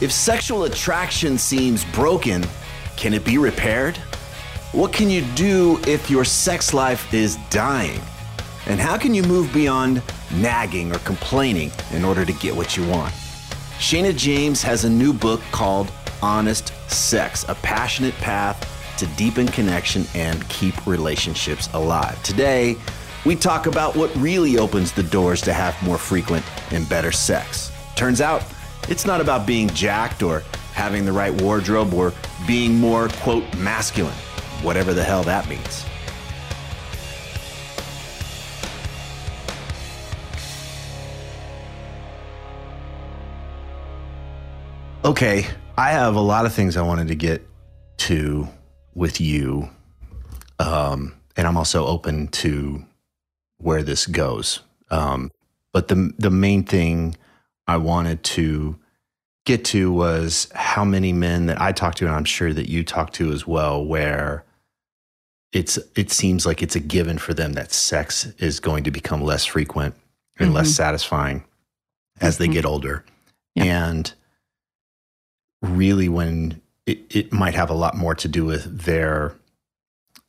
If sexual attraction seems broken, can it be repaired? What can you do if your sex life is dying? And how can you move beyond nagging or complaining in order to get what you want? Shana James has a new book called Honest Sex, a passionate path to deepen connection and keep relationships alive. Today, we talk about what really opens the doors to have more frequent and better sex. Turns out, it's not about being jacked or having the right wardrobe or being more, quote, masculine, whatever the hell that means. Okay, I have a lot of things I wanted to get to with you. Um, and I'm also open to where this goes. Um, but the the main thing I wanted to get to was how many men that I talked to, and I'm sure that you talked to as well, where it's it seems like it's a given for them that sex is going to become less frequent and mm-hmm. less satisfying as mm-hmm. they get older. Yeah. And really when it, it might have a lot more to do with their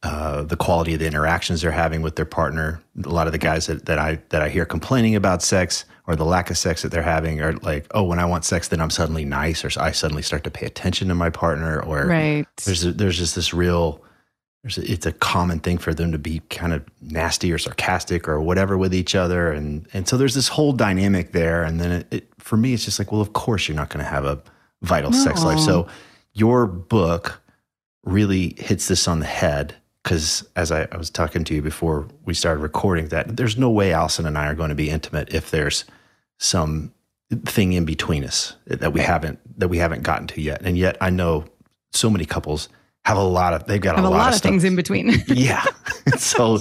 uh, the quality of the interactions they're having with their partner. A lot of the guys that, that I that I hear complaining about sex or the lack of sex that they're having or like, oh, when I want sex, then I'm suddenly nice, or I suddenly start to pay attention to my partner, or right. There's a, there's just this real. There's a, it's a common thing for them to be kind of nasty or sarcastic or whatever with each other, and and so there's this whole dynamic there. And then it, it for me, it's just like, well, of course you're not going to have a vital no. sex life. So your book really hits this on the head because as I, I, was talking to you before we started recording that there's no way Allison and I are going to be intimate if there's some thing in between us that we haven't that we haven't gotten to yet. And yet I know so many couples have a lot of they've got a, a, lot, lot, of, things in between. yeah. so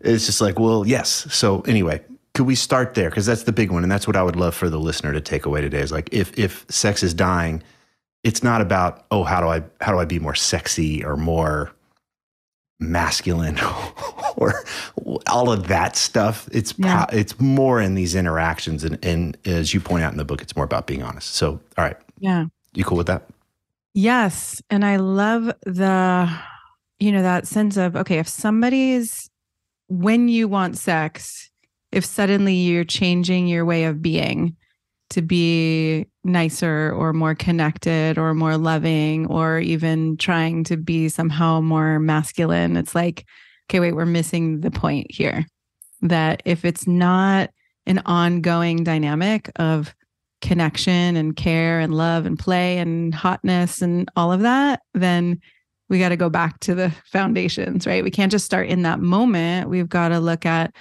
it's just like, well, yes. So anyway, could we start there? Because that's the big one, and that's what I would love for the listener to take away today. Is like if if sex is dying, it's not about oh how do I how do I be more sexy or more masculine or all of that stuff. It's yeah. pro- it's more in these interactions, and and as you point out in the book, it's more about being honest. So all right, yeah, you cool with that? Yes, and I love the you know that sense of okay if somebody's when you want sex if suddenly you're changing your way of being to be nicer or more connected or more loving or even trying to be somehow more masculine. It's like okay wait we're missing the point here that if it's not an ongoing dynamic of connection and care and love and play and hotness and all of that then we got to go back to the foundations right? We can't just start in that moment. We've got to look at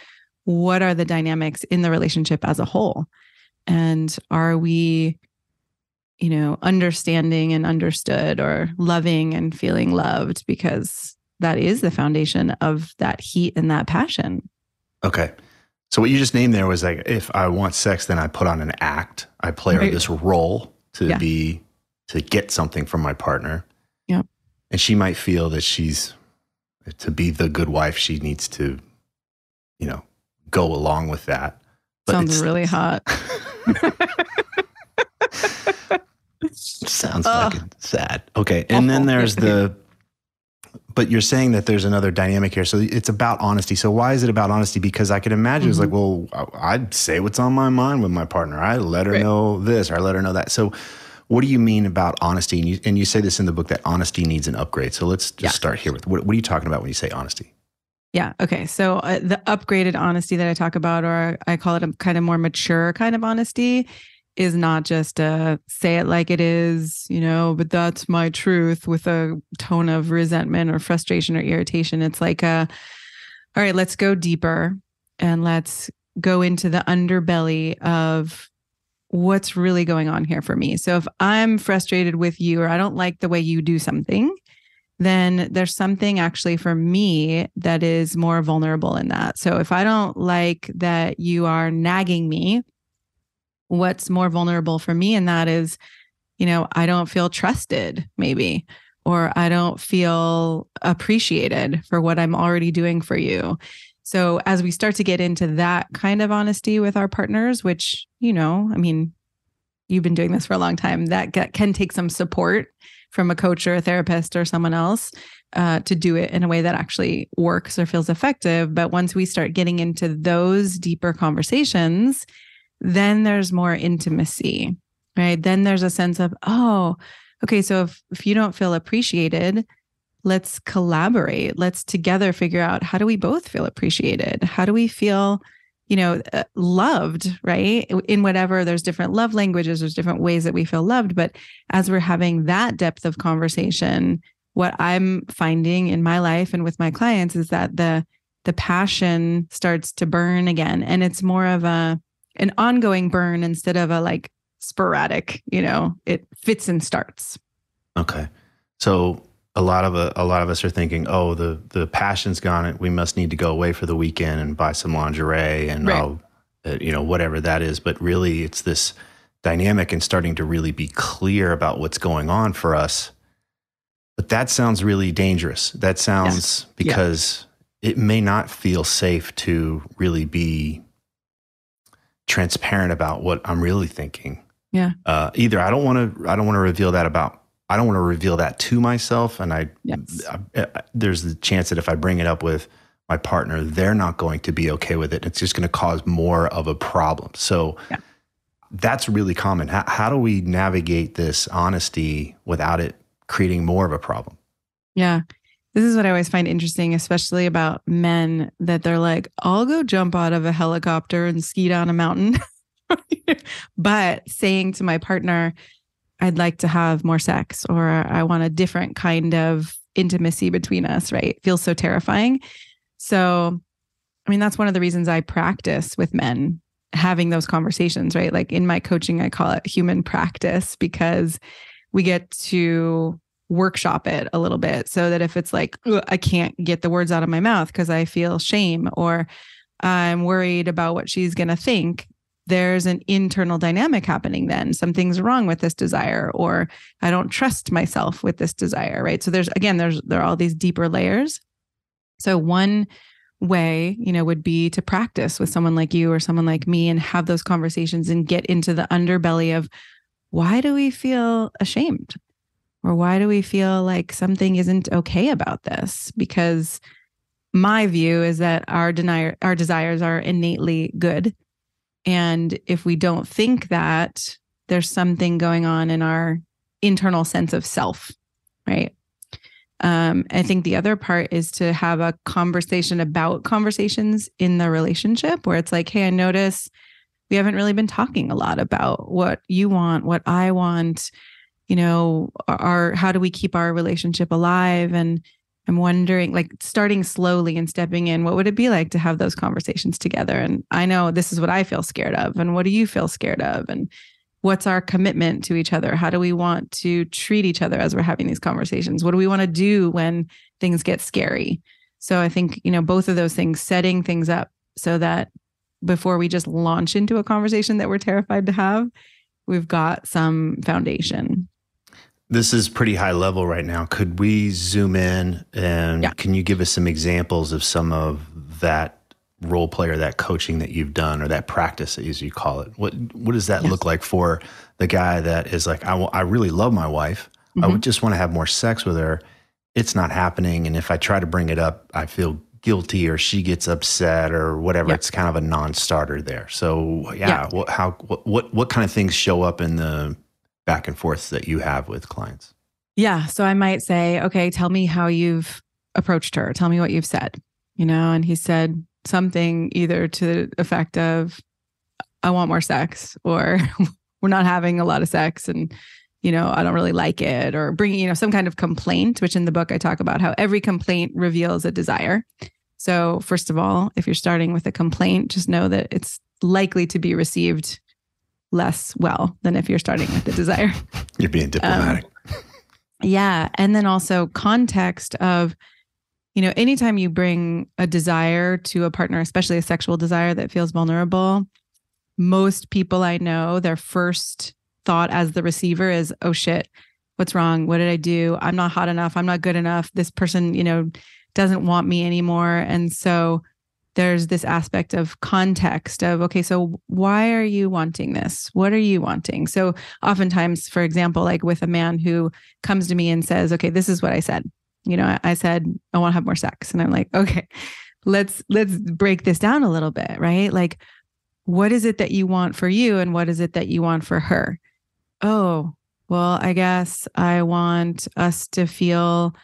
what are the dynamics in the relationship as a whole and are we you know understanding and understood or loving and feeling loved because that is the foundation of that heat and that passion okay So what you just named there was like, if I want sex, then I put on an act. I play Right. this role to Yeah. be to get something from my partner. Yep. And she might feel that she's to be the good wife. She needs to, you know, go along with that. But Sounds really hot. Sounds Ugh. fucking sad. Okay. And then there's the, but you're saying that there's another dynamic here. So it's about honesty. So why is it about honesty? Because I can imagine it's like, mm-hmm. well, I- I'd say what's on my mind with my partner. I let her Right. know this or I let her know that. So what do you mean about honesty? And you, and you say this in the book that honesty needs an upgrade. So let's just Yeah. start here with what, what are you talking about when you say honesty? Yeah. Okay. So uh, the upgraded honesty that I talk about, or I call it a kind of more mature kind of honesty, is not just a say it like it is, you know, but that's my truth with a tone of resentment or frustration or irritation. It's like a, all right, let's go deeper and let's go into the underbelly of what's really going on here for me. So if I'm frustrated with you or I don't like the way you do something, then there's something actually for me that is more vulnerable in that. So if I don't like that you are nagging me, what's more vulnerable for me in that is, you know, I don't feel trusted, maybe, or I don't feel appreciated for what I'm already doing for you. So as we start to get into that kind of honesty with our partners, which, you know, I mean, you've been doing this for a long time, that can take some support from a coach or a therapist or someone else uh, to do it in a way that actually works or feels effective. But once we start getting into those deeper conversations, then there's more intimacy, right? Then there's a sense of, oh, okay, so if, if you don't feel appreciated, let's collaborate. Let's together figure out how do we both feel appreciated? How do we feel, you know, uh, loved, right? In whatever, there's different love languages, there's different ways that we feel loved. But as we're having that depth of conversation, what I'm finding in my life and with my clients is that the the passion starts to burn again and it's more of a an ongoing burn instead of a like sporadic, you know, it fits and starts. Okay. So a lot of a, a lot of us are thinking, oh, the the passion's gone. We must need to go away for the weekend and buy some lingerie and Right. oh, you know whatever that is. But really, it's this dynamic and starting to really be clear about what's going on for us. But that sounds really dangerous. That sounds because it may not feel safe to really be transparent about what I'm really thinking. Yeah. Uh, either I don't want to. I don't want to reveal that about. I don't want to reveal that to myself, and I, Yes. I, I- there's the chance that if I bring it up with my partner, they're not going to be okay with it. It's just going to cause more of a problem. So Yeah. that's really common. How, how do we navigate this honesty without it creating more of a problem? Yeah. This is what I always find interesting, especially about men that they're like, I'll go jump out of a helicopter and ski down a mountain. but saying to my partner, I'd like to have more sex or I want a different kind of intimacy between us, right? It Feels so terrifying. So, I mean, that's one of the reasons I practice with men having those conversations, right? Like in my coaching, I call it human practice because we get to workshop it a little bit so that if it's like I can't get the words out of my mouth because I feel shame or I'm worried about what she's going to think, there's an internal dynamic happening then. Something's wrong with this desire or I don't trust myself with this desire, right? So there's again there's there are all these deeper layers. So one way, you know, would be to practice with someone like you or someone like me and have those conversations and get into the underbelly of why do we feel ashamed? Or why do we feel like something isn't okay about this? Because my view is that our denier, our desires are innately good. And if we don't think that, there's something going on in our internal sense of self, right? Um, I think the other part is to have a conversation about conversations in the relationship where it's like, hey, I notice we haven't really been talking a lot about what you want, what I want, you know, our how do we keep our relationship alive? And I'm wondering, like starting slowly and stepping in, what would it be like to have those conversations together? And I know this is what I feel scared of. And what do you feel scared of? And what's our commitment to each other? How do we want to treat each other as we're having these conversations? What do we want to do when things get scary? So I think, you know, both of those things, setting things up so that before we just launch into a conversation that we're terrified to have, we've got some foundation. This is pretty high level right now. Could we zoom in and yeah. can you give us some examples of some of that role player, that coaching that you've done, or that practice, as you call it? What what does that yes. look like for the guy that is like, I, w- I really love my wife. Mm-hmm. I would just want to have more sex with her. It's not happening, and if I try to bring it up, I feel guilty or she gets upset or whatever. It's kind of a non-starter there. So yeah, yeah. What, how what, what what kind of things show up in the back and forth that you have with clients? Yeah. So I might say, okay, tell me how you've approached her. Tell me what you've said. You know, and he said something either to the effect of, I want more sex, or we're not having a lot of sex and you know, I don't really like it, or bringing, you know, some kind of complaint, which in the book I talk about how every complaint reveals a desire. So, first of all, if you're starting with a complaint, just know that it's likely to be received less well than if you're starting with a desire. You're being diplomatic. Um, yeah. And then also context of, you know, anytime you bring a desire to a partner, especially a sexual desire that feels vulnerable, most people I know, their first thought as the receiver is, oh shit, what's wrong? What did I do? I'm not hot enough. I'm not good enough. This person, you know, doesn't want me anymore. And so there's this aspect of context of, okay, so why are you wanting this? What are you wanting? So oftentimes, for example, like with a man who comes to me and says, okay, this is what I said. You know, I, said, I want to have more sex. And I'm like, okay, let's let's break this down a little bit, right? Like, what is it that you want for you and what is it that you want for her? Oh, well, I guess I want us to feel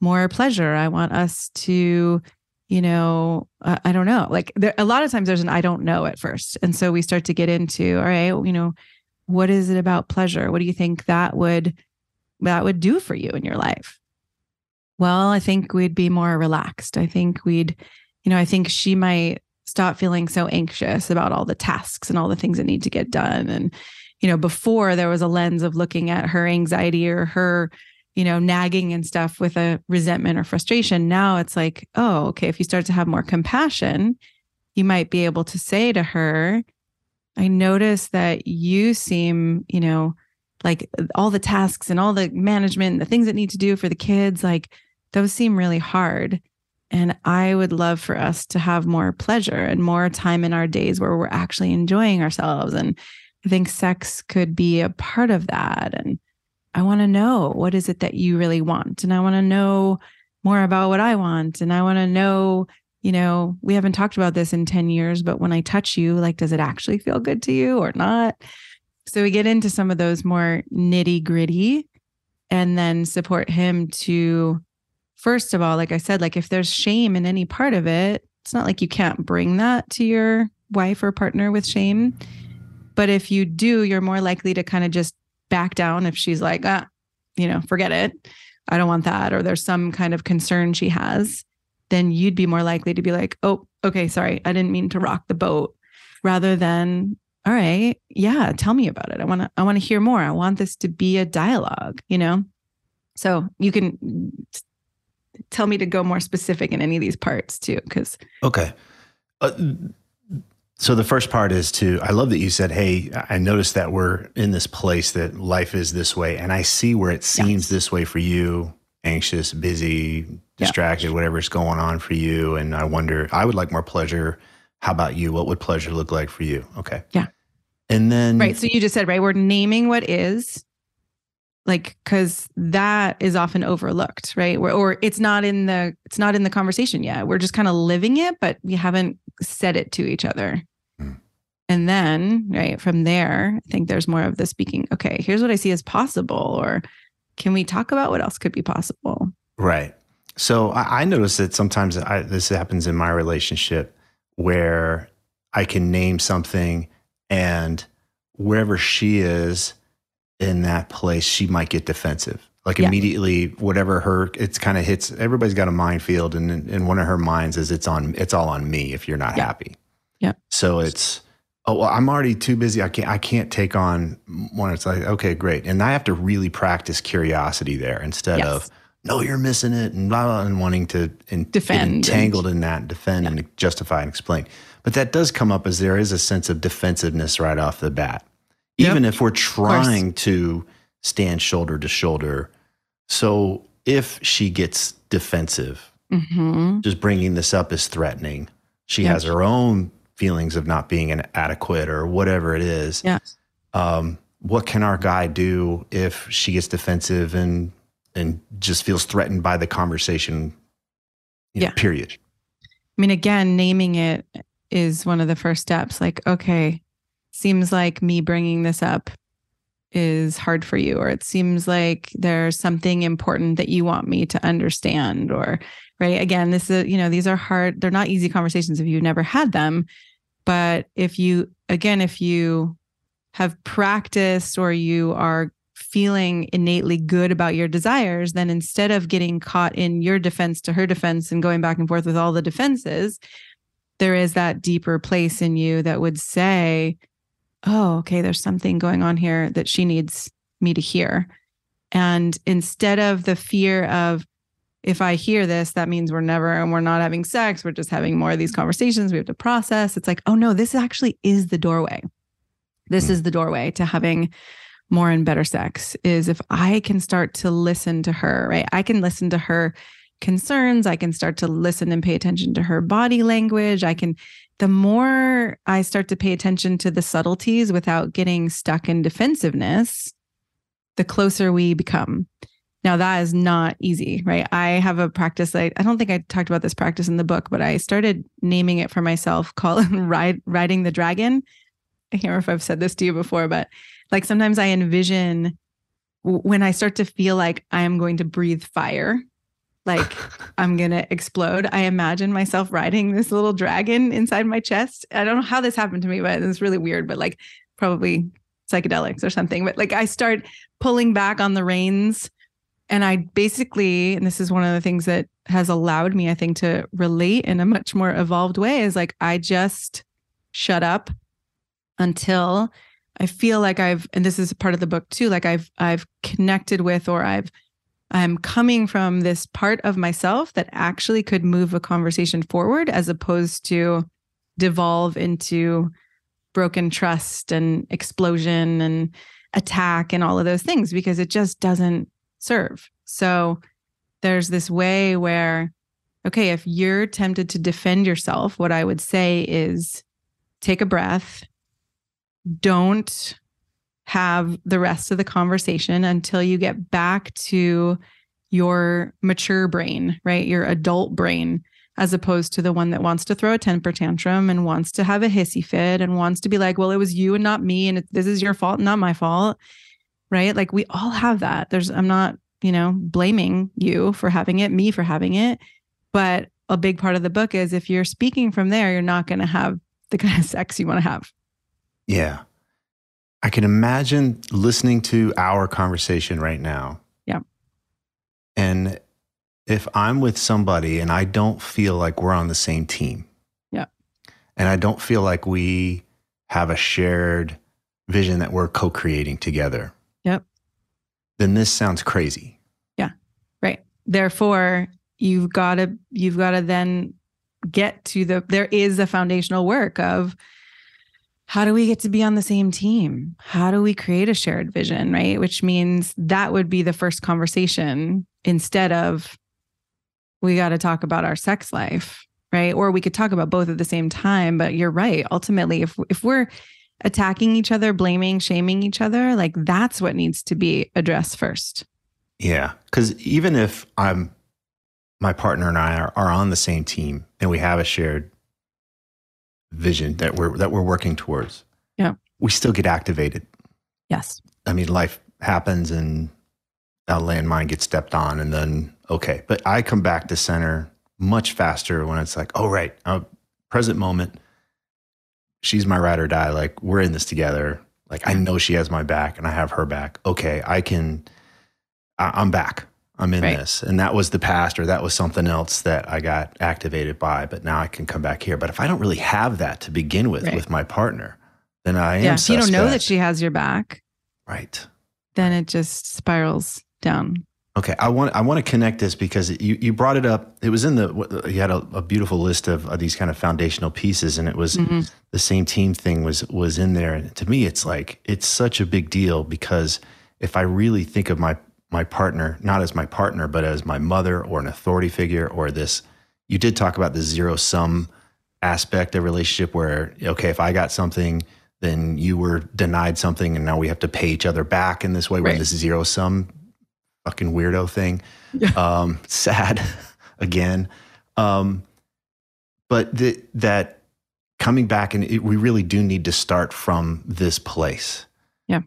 more pleasure. I want us to, you know, I don't know. Like there, a lot of times there's an I don't know at first. And so we start to get into, all right, you know, what is it about pleasure? What do you think that would that would do for you in your life? Well, I think we'd be more relaxed. I think we'd, you know, I think she might stop feeling so anxious about all the tasks and all the things that need to get done. And, you know, before there was a lens of looking at her anxiety or her you know, nagging and stuff with a resentment or frustration. Now it's like, oh, okay, if you start to have more compassion, you might be able to say to her, I notice that you seem, you know, like all the tasks and all the management, and the things that need to do for the kids, like those seem really hard. And I would love for us to have more pleasure and more time in our days where we're actually enjoying ourselves. And I think sex could be a part of that. And I want to know what is it that you really want. And I want to know more about what I want. And I want to know, you know, we haven't talked about this in 10 years, but when I touch you, like, does it actually feel good to you or not? So we get into some of those more nitty gritty and then support him to, first of all, like I said, like if there's shame in any part of it, it's not like you can't bring that to your wife or partner with shame. But if you do, you're more likely to kind of just back down if she's like, ah, you know, forget it. I don't want that. Or there's some kind of concern she has, then you'd be more likely to be like, oh, okay, sorry, I didn't mean to rock the boat rather than, all right, yeah, tell me about it. I want to, I want to hear more. I want this to be a dialogue, you know? So you can tell me to go more specific in any of these parts too, because. Okay. Uh, so the first part is to I love that you said, "Hey, I noticed that we're in this place that life is this way and I see where it seems this way for you, anxious, busy, distracted, yeah. whatever's going on for you and I wonder I would like more pleasure. How about you? What would pleasure look like for you?" Okay. Yeah. And then Right, so you just said, right, we're naming what is like cuz that is often overlooked, right? Or, or it's not in the it's not in the conversation yet. We're just kind of living it, but we haven't said it to each other. And then, right from there, I think there's more of the speaking, okay, here's what I see as possible, or can we talk about what else could be possible? Right. So I, I notice that sometimes I, this happens in my relationship where I can name something and wherever she is in that place, she might get defensive. Like yeah. immediately, whatever her, it's kind of hits. Everybody's got a minefield, and in one of her minds is it's on, it's all on me if you're not yeah. happy. Yeah. So it's oh well, I'm already too busy. I can't I can't take on one. It's like okay, great, and I have to really practice curiosity there instead yes. of no, you're missing it and blah, blah and wanting to and defend, entangled and, in that, defend yeah. and justify and explain. But that does come up as there is a sense of defensiveness right off the bat. Even yep. if we're trying to stand shoulder to shoulder. So if she gets defensive, mm-hmm. just bringing this up is threatening. She yep. has her own feelings of not being inadequate or whatever it is. Yes. Um, what can our guy do if she gets defensive and and just feels threatened by the conversation? yeah. Know, period. I mean, again, naming it is one of the first steps. Like, okay, seems like me bringing this up is hard for you, or it seems like there's something important that you want me to understand, or right. Again, this is, you know, these are hard, they're not easy conversations if you've never had them. But if you, again, if you have practiced or you are feeling innately good about your desires, then instead of getting caught in your defense to her defense and going back and forth with all the defenses, there is that deeper place in you that would say, Oh, okay, there's something going on here that she needs me to hear. And instead of the fear of, if I hear this, that means we're never and we're not having sex. We're just having more of these conversations. We have to process. It's like, oh no, this actually is the doorway. This mm. is the doorway to having more and better sex is if I can start to listen to her, right? I can listen to her concerns. I can start to listen and pay attention to her body language. I can, the more I start to pay attention to the subtleties without getting stuck in defensiveness, the closer we become. Now, that is not easy, right? I have a practice. I, I don't think I talked about this practice in the book, but I started naming it for myself, called ride, Riding the Dragon. I can't remember if I've said this to you before, but like sometimes I envision when I start to feel like I am going to breathe fire, like I'm going to explode. I imagine myself riding this little dragon inside my chest. I don't know how this happened to me, but it's really weird, but like probably psychedelics or something. But like I start pulling back on the reins. And I basically, and this is one of the things that has allowed me, I think, to relate in a much more evolved way is like I just shut up until I feel like I've, and this is part of the book too, like I've, I've connected with, or I've, I'm coming from this part of myself that actually could move a conversation forward as opposed to devolve into broken trust and explosion and attack and all of those things because it just doesn't serve. So there's this way where, okay, if you're tempted to defend yourself, what I would say is take a breath don't have the rest of the conversation until you get back to your mature brain, right? Your adult brain, as opposed to the one that wants to throw a temper tantrum and wants to have a hissy fit and wants to be like, well, it was you and not me. And this is your fault, not my fault. Right. Like we all have that. There's, I'm not, you know, blaming you for having it, me for having it. But a big part of the book is if you're speaking from there, you're not going to have the kind of sex you want to have. Yeah. I can imagine listening to our conversation right now. Yeah. And if I'm with somebody and I don't feel like we're on the same team. Yeah. And I don't feel like we have a shared vision that we're co creating together. Then this sounds crazy. Yeah. Right. Therefore, you've got to, you've got to then get to the, there is a foundational work of, how do we get to be on the same team? How do we create a shared vision, right? Which means that would be the first conversation instead of we got to talk about our sex life, right? Or we could talk about both at the same time, but you're right. Ultimately, if if we're attacking each other, blaming, shaming each other, like that's what needs to be addressed first. Yeah, cuz even if I'm my partner and I are, are on the same team and we have a shared vision that we're that we're working towards. Yeah. We still get activated. Yes. I mean, life happens and a landmine gets stepped on and then okay. But I come back to center much faster when it's like, oh right, uh, present moment. She's my ride or die. Like we're in this together. Like I mm. know she has my back and I have her back. Okay, I can. I, I'm back. I'm in right. this. And that was the past or that was something else that I got activated by, but now I can come back here. But if I don't really have that to begin with right. with my partner, then I am. Yeah, if you don't know that she has your back. Right. Then it just spirals down. Okay, I want I want to connect this because you you brought it up. It was in the you had a, a beautiful list of, of, these kind of foundational pieces, and it was mm-hmm. the same team thing was was in there. And to me, it's like it's such a big deal because if I really think of my my partner not as my partner, but as my mother or an authority figure or this, you did talk about the zero sum aspect of relationship where okay, if I got something, then you were denied something, and now we have to pay each other back in this way. Right. When this zero sum fucking weirdo thing. Yeah. Um, sad again. Um, but the, that coming back and it, we really do need to start from this place. Yeah.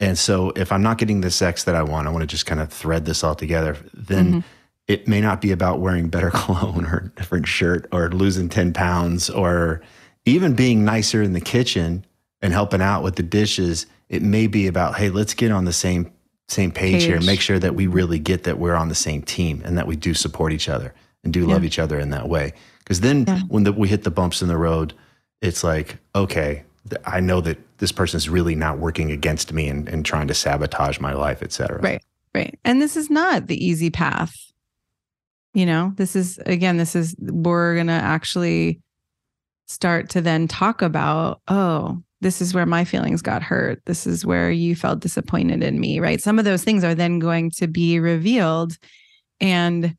And so if I'm not getting the sex that I want, I want to just kind of thread this all together, then mm-hmm. it may not be about wearing better cologne or a different shirt or losing 10 pounds or even being nicer in the kitchen and helping out with the dishes. It may be about, hey, let's get on the same same page, page, here make sure that we really get that we're on the same team and that we do support each other and do yeah. love each other in that way. Because then yeah. when the, we hit the bumps in the road, it's like, okay, I know that this person is really not working against me and, and trying to sabotage my life, et cetera. Right, right. And this is not the easy path. You know, this is, again, this is, we're going to actually start to then talk about, oh, this is where my feelings got hurt. This is where you felt disappointed in me, right? Some of those things are then going to be revealed. And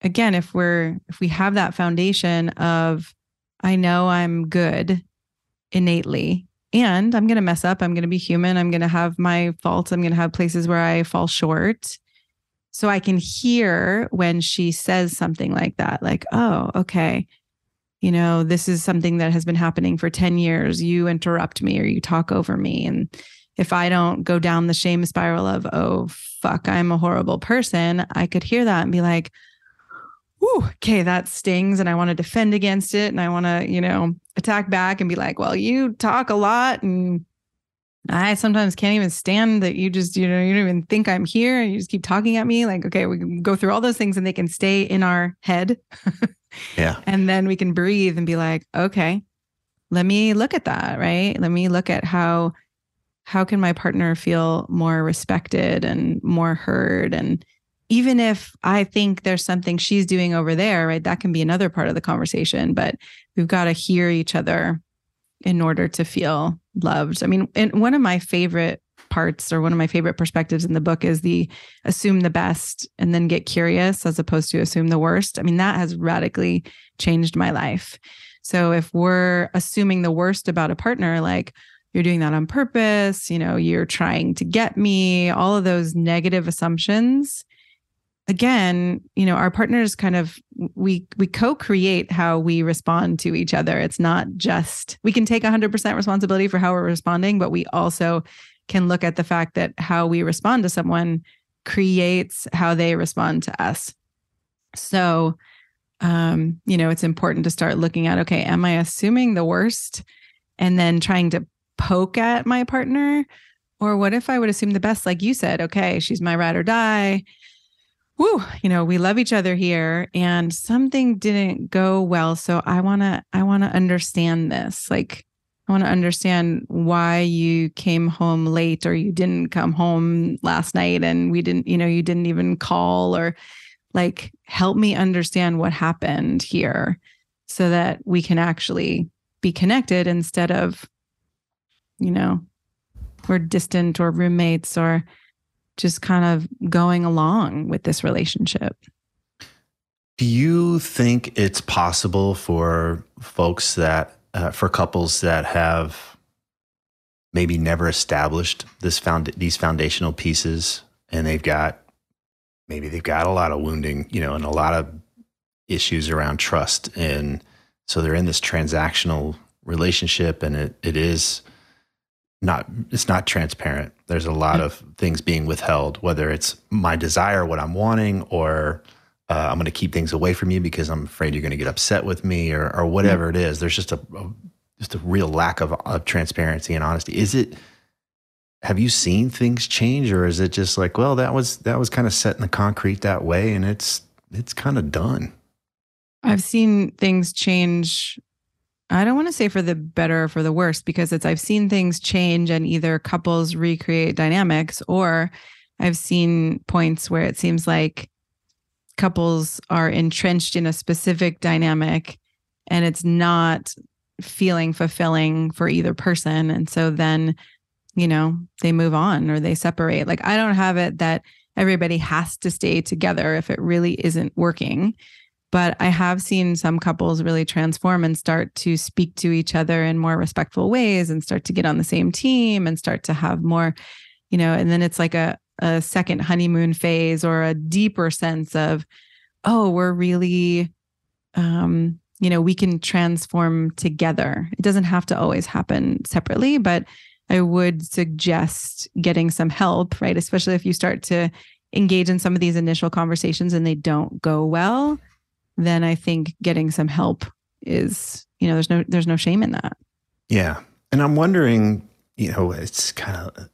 again, if we're, if we have that foundation of, I know I'm good innately and I'm going to mess up. I'm going to be human. I'm going to have my faults. I'm going to have places where I fall short. So I can hear when she says something like that, like, oh, okay, you know, this is something that has been happening for 10 years. You interrupt me or you talk over me. And if I don't go down the shame spiral of, oh, fuck, I'm a horrible person, I could hear that and be like, Ooh, okay, that stings. And I want to defend against it. And I want to, you know, attack back and be like, well, you talk a lot. And I sometimes can't even stand that you just, you know, you don't even think I'm here and you just keep talking at me. Like, okay, we go through all those things and they can stay in our head. yeah. And then we can breathe and be like, okay, let me look at that, right? Let me look at how how can my partner feel more respected and more heard and even if I think there's something she's doing over there, right? That can be another part of the conversation, but we've got to hear each other in order to feel loved. I mean, and one of my favorite parts or one of my favorite perspectives in the book is the assume the best and then get curious as opposed to assume the worst. I mean, that has radically changed my life. So if we're assuming the worst about a partner, like you're doing that on purpose, you know, you're trying to get me, all of those negative assumptions, again you know our partners kind of we we co-create how we respond to each other it's not just we can take 100% responsibility for how we're responding but we also can look at the fact that how we respond to someone creates how they respond to us so um you know it's important to start looking at okay am i assuming the worst and then trying to poke at my partner or what if i would assume the best like you said okay she's my ride or die whoo, you know, we love each other here and something didn't go well. So I want to, I want to understand this. Like, I want to understand why you came home late or you didn't come home last night and we didn't, you know, you didn't even call or like help me understand what happened here so that we can actually be connected instead of, you know, we're distant or roommates or just kind of going along with this relationship. Do you think it's possible for folks that, uh, for couples that have maybe never established this found these foundational pieces, and they've got maybe they've got a lot of wounding, you know, and a lot of issues around trust, and so they're in this transactional relationship, and it it is not it's not transparent. There's a lot of things being withheld, whether it's my desire, what I'm wanting, or uh, I'm going to keep things away from you because I'm afraid you're going to get upset with me, or or whatever it is. There's just a, a just a real lack of, of transparency and honesty. Is it? Have you seen things change, or is it just like, well, that was that was kind of set in the concrete that way, and it's it's kind of done? I've seen things change I don't want to say for the better or for the worse because it's I've seen things change and either couples recreate dynamics or I've seen points where it seems like couples are entrenched in a specific dynamic and it's not feeling fulfilling for either person. And so then, you know, they move on or they separate. Like I don't have it that everybody has to stay together if it really isn't working. But I have seen some couples really transform and start to speak to each other in more respectful ways and start to get on the same team and start to have more, you know, and then it's like a, a second honeymoon phase or a deeper sense of, oh, we're really, um, you know, we can transform together. It doesn't have to always happen separately, but I would suggest getting some help, right? Especially if you start to engage in some of these initial conversations and they don't go well then I think getting some help is, you know, there's no there's no shame in that. Yeah. And I'm wondering, you know, it's kind of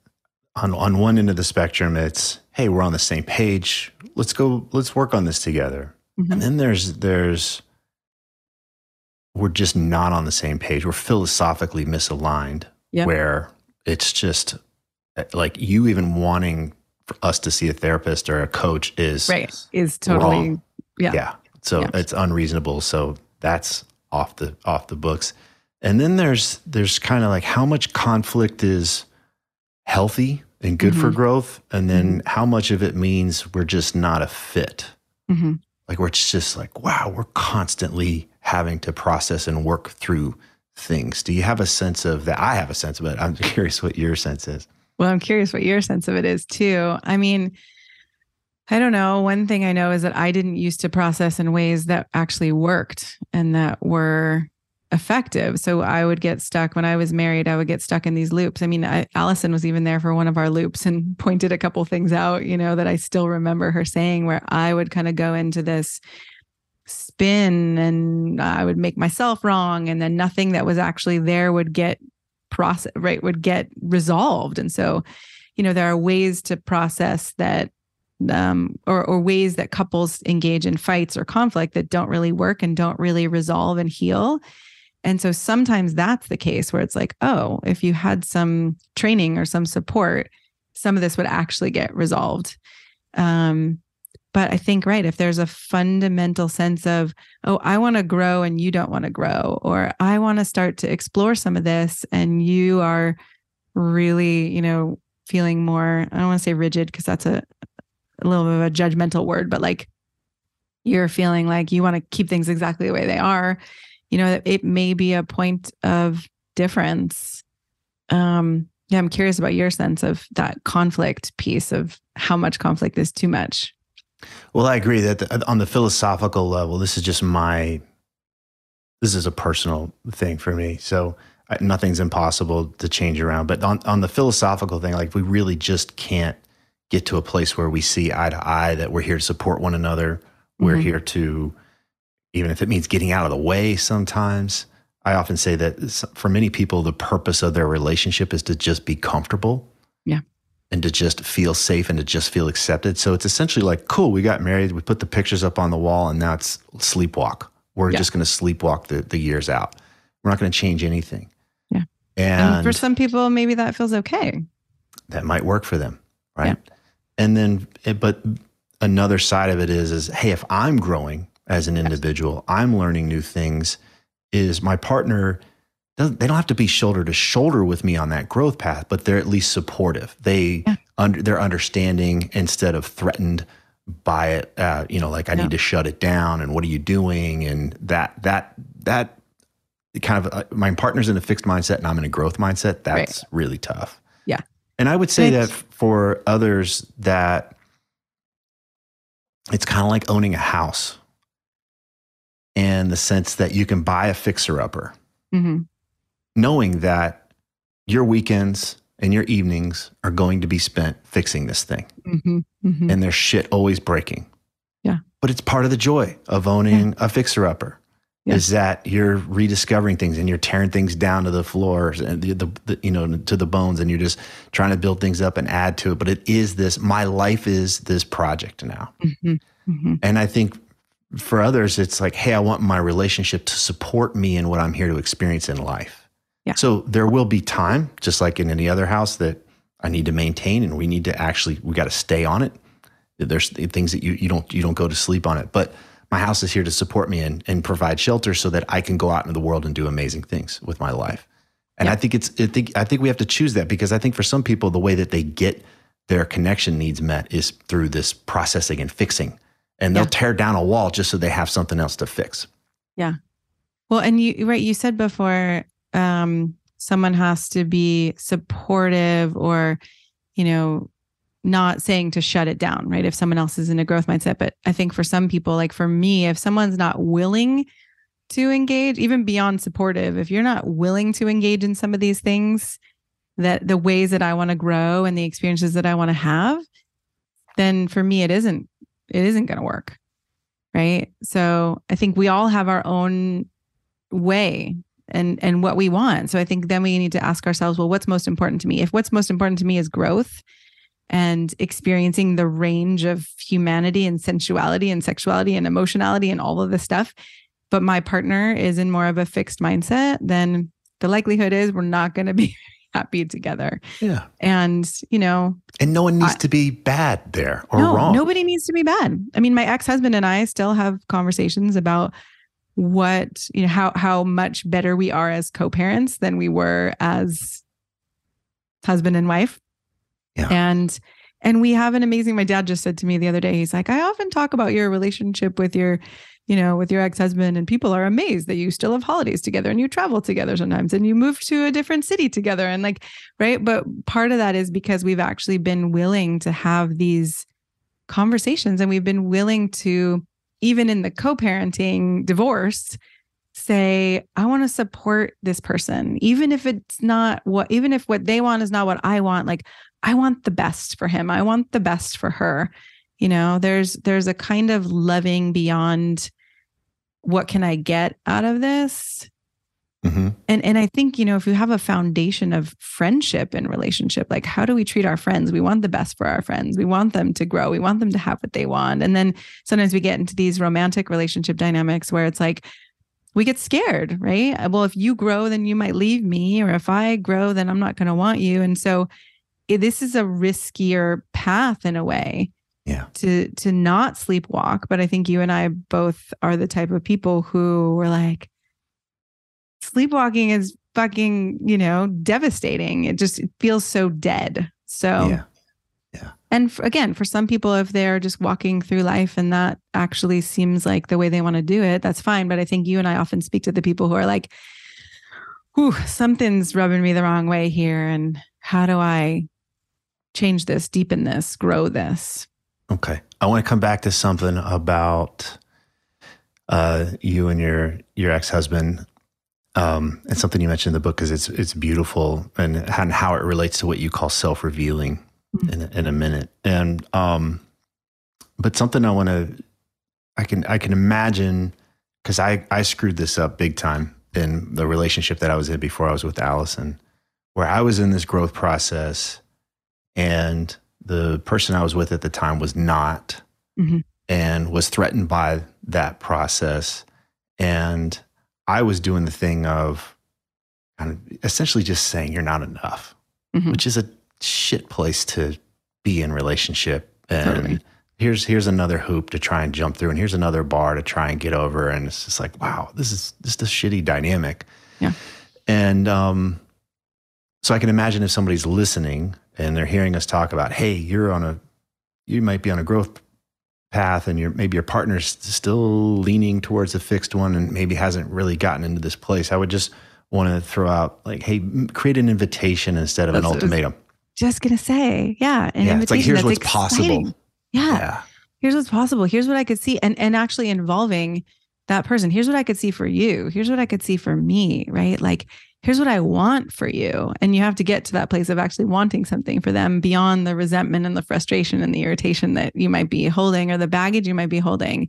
on on one end of the spectrum, it's hey, we're on the same page. Let's go, let's work on this together. Mm-hmm. And then there's there's we're just not on the same page. We're philosophically misaligned yep. where it's just like you even wanting for us to see a therapist or a coach is right is totally wrong. yeah yeah so yeah. it's unreasonable. So that's off the off the books. And then there's there's kind of like how much conflict is healthy and good mm-hmm. for growth, and then mm-hmm. how much of it means we're just not a fit. Mm-hmm. Like we're just like, wow, we're constantly having to process and work through things. Do you have a sense of that? I have a sense of it. I'm curious what your sense is. Well, I'm curious what your sense of it is too. I mean, I don't know. One thing I know is that I didn't used to process in ways that actually worked and that were effective. So I would get stuck when I was married, I would get stuck in these loops. I mean, I, Allison was even there for one of our loops and pointed a couple things out, you know, that I still remember her saying where I would kind of go into this spin and I would make myself wrong and then nothing that was actually there would get process right would get resolved. And so, you know, there are ways to process that um, or, or ways that couples engage in fights or conflict that don't really work and don't really resolve and heal. And so sometimes that's the case where it's like, oh, if you had some training or some support, some of this would actually get resolved. Um, but I think, right, if there's a fundamental sense of, oh, I want to grow and you don't want to grow, or I want to start to explore some of this and you are really, you know, feeling more, I don't want to say rigid because that's a, a little bit of a judgmental word, but like you're feeling like you want to keep things exactly the way they are, you know, it may be a point of difference. Um, yeah, I'm curious about your sense of that conflict piece of how much conflict is too much. Well, I agree that the, on the philosophical level, this is just my, this is a personal thing for me. So I, nothing's impossible to change around. But on, on the philosophical thing, like we really just can't get to a place where we see eye to eye that we're here to support one another. We're mm-hmm. here to, even if it means getting out of the way sometimes. I often say that for many people, the purpose of their relationship is to just be comfortable. Yeah. And to just feel safe and to just feel accepted. So it's essentially like, cool, we got married, we put the pictures up on the wall, and now it's sleepwalk. We're yeah. just going to sleepwalk the, the years out. We're not going to change anything. Yeah. And, and, for some people, maybe that feels okay. That might work for them. Right. Yeah and then eh, but another side of it is is hey if i'm growing as an individual i'm learning new things is my partner they don't have to be shoulder to shoulder with me on that growth path but they're at least supportive. They yeah. under they're understanding instead of threatened by it uh, you know like i need to shut it down and what are you doing? and that that that kind of uh, my partner's in a fixed mindset and i'm in a growth mindset that's right. really tough. Yeah. And I would say that for others that it's kind of like owning a house in the sense that you can buy a fixer upper, mm-hmm. knowing that your weekends and your evenings are going to be spent fixing this thing. Mm-hmm. Mm-hmm. And there's shit always breaking. Yeah. But it's part of the joy of owning yeah. a fixer upper yeah. is that you're rediscovering things and you're tearing things down to the floors and the, the, the, you know to the bones and you're just trying to build things up and add to it but it is this my life is this project now mm-hmm. Mm-hmm. and i think for others it's like hey i want my relationship to support me in what i'm here to experience in life yeah. so there will be time just like in any other house that I need to maintain, and we need to actually we got to stay on it. There's things that you you don't you don't go to sleep on it, but my house is here to support me and, and provide shelter so that I can go out into the world and do amazing things with my life. And yeah. I think it's I think I think we have to choose that because I think for some people the way that they get their connection needs met is through this processing and fixing. And they'll yeah. tear down a wall just so they have something else to fix. Yeah. Well, and you right, you said before um someone has to be supportive or you know not saying to shut it down, right? If someone else is in a growth mindset. But I think for some people, like for me, if someone's not willing to engage, even beyond supportive, if you're not willing to engage in some of these things, that the ways that I want to grow and the experiences that I want to have, then for me, it isn't, it isn't going to work. Right. So I think we all have our own way and and what we want. So I think then we need to ask ourselves, well, what's most important to me? If what's most important to me is growth, and experiencing the range of humanity and sensuality and sexuality and emotionality and all of this stuff, but my partner is in more of a fixed mindset, then the likelihood is we're not going to be happy together. Yeah. And, you know, and no one needs I, to be bad there or no, wrong. Nobody needs to be bad. I mean, my ex-husband and I still have conversations about what, you know, how how much better we are as co-parents than we were as husband and wife yeah. And and we have an amazing my dad just said to me the other day he's like I often talk about your relationship with your you know with your ex-husband and people are amazed that you still have holidays together and you travel together sometimes and you move to a different city together. And like right? But part of that is because we've actually been willing to have these conversations and we've been willing to even in the co-parenting divorce say i want to support this person even if it's not what even if what they want is not what i want like I want the best for him. I want the best for her. You know, there's there's a kind of loving beyond what can I get out of this? Mm-hmm. And and I think, you know, if you have a foundation of friendship and relationship, like how do we treat our friends? We want the best for our friends. We want them to grow. We want them to have what they want. And then sometimes we get into these romantic relationship dynamics where it's like we get scared, right? Well, if you grow, then you might leave me. Or if I grow, then I'm not going to want you. And so this is a riskier path in a way yeah. to to not sleepwalk. But i think you and i both are the type of people who were like sleepwalking is fucking you know devastating. It just it feels so dead. So yeah. Yeah. and for, again for some people if they're just walking through life and that actually seems like the way they want to do it that's fine. But i think you and i often speak to the people who are like Whew, something's rubbing me the wrong way here. And how do i change this, deepen this, grow this. Okay. I want to come back to something about uh, you and your your ex husband. Um, and something you mentioned in the book because it's it's beautiful and, and how it relates to what you call self revealing mm-hmm. in, in a minute. And um, but something I want to I can I can imagine because I I screwed this up big time in the relationship that I was in before I was with Allison, where I was in this growth process and the person I was with at the time was not, mm-hmm. and was threatened by that process. And I was doing the thing of kind of essentially just saying you're not enough, mm-hmm. which is a shit place to be in relationship. And totally. here's here's another hoop to try and jump through, and here's another bar to try and get over. And it's just like, wow, this is just a shitty dynamic. Yeah. And um, so I can imagine if somebody's listening and they're hearing us talk about, hey, you're on a, you might be on a growth path and your maybe your partner's still leaning towards a fixed one and maybe hasn't really gotten into this place. I would just want to throw out like, hey, create an invitation instead of That's an ultimatum. Just gonna say, yeah, an yeah, It's like here's what's exciting. possible. Yeah. yeah. Here's what's possible. Here's what I could see. And and actually involving that person. Here's what I could see for you. Here's what I could see for me, right? Like here's what I want for you. And you have to get to that place of actually wanting something for them beyond the resentment and the frustration and the irritation that you might be holding or the baggage you might be holding.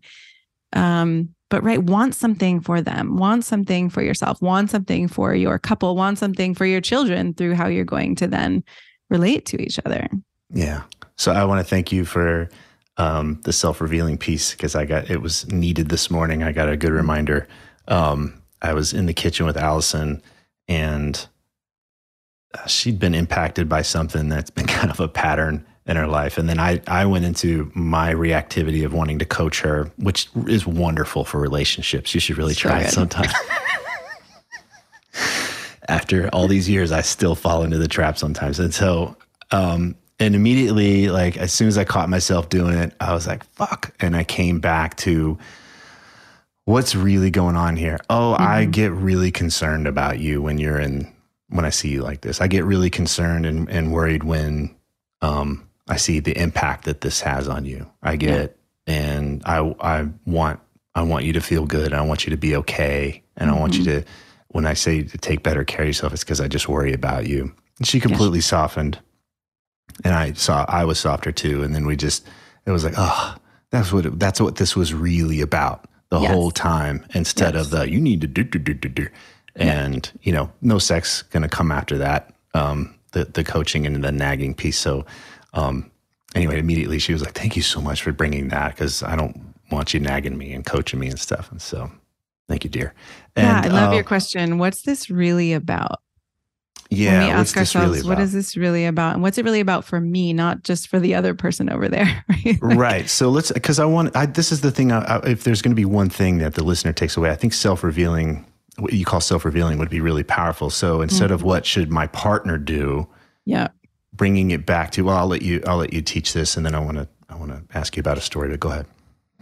Um, but right, want something for them, want something for yourself, want something for your couple, want something for your children through how you're going to then relate to each other. Yeah. So I want to thank you for um, the self revealing piece because I got it was needed this morning. I got a good reminder. Um, I was in the kitchen with Allison and she'd been impacted by something that's been kind of a pattern in her life. And then I, I went into my reactivity of wanting to coach her, which is wonderful for relationships. You should really so try good. it sometime. After all these years, I still fall into the trap sometimes. And so, um, and immediately, like as soon as I caught myself doing it, I was like, fuck. And I came back to what's really going on here. Oh, mm-hmm. I get really concerned about you when you're in, when I see you like this. I get really concerned and, and worried when, um, I see the impact that this has on you. I get, yeah. and I I want I want you to feel good. I want you to be okay, and mm-hmm. I want you mm-hmm. to. When I say to take better care of yourself, it's because I just worry about you. And she completely yes. softened, and I saw I was softer too. And then we just it was like, oh, that's what it, that's what this was really about the yes. whole time. Instead yes. of the you need to do do do do do, and you know, no sex going to come after that. Um, the the coaching and the nagging piece. So um, anyway, immediately she was like, "Thank you so much for bringing that because I don't want you nagging me and coaching me and stuff." And so, thank you, dear. And, yeah, I love uh, your question. What's this really about? Yeah, when we ask ourselves, really what is this really about, and what's it really about for me, not just for the other person over there? Right. like, right. So let's, because I want. I, this is the thing. I, I, if there's going to be one thing that the listener takes away, I think self-revealing, what you call self-revealing, would be really powerful. So instead mm-hmm. of what should my partner do, yeah, bringing it back to well i'll let you i'll let you teach this and then i want to i want to ask you about a story but go ahead